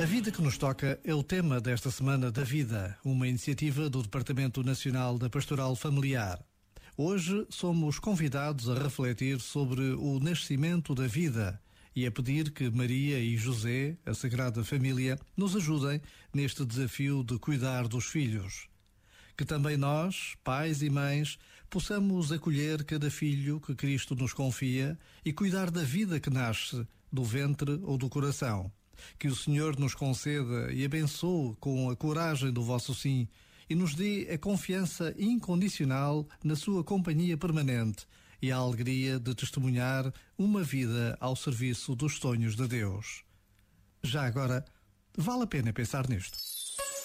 A Vida que nos toca é o tema desta Semana da Vida, uma iniciativa do Departamento Nacional da Pastoral Familiar. Hoje somos convidados a refletir sobre o nascimento da vida e a pedir que Maria e José, a Sagrada Família, nos ajudem neste desafio de cuidar dos filhos. Que também nós, pais e mães, possamos acolher cada filho que Cristo nos confia e cuidar da vida que nasce do ventre ou do coração que o Senhor nos conceda e abençoe com a coragem do vosso sim e nos dê a confiança incondicional na sua companhia permanente e a alegria de testemunhar uma vida ao serviço dos sonhos de Deus. Já agora, vale a pena pensar nisto.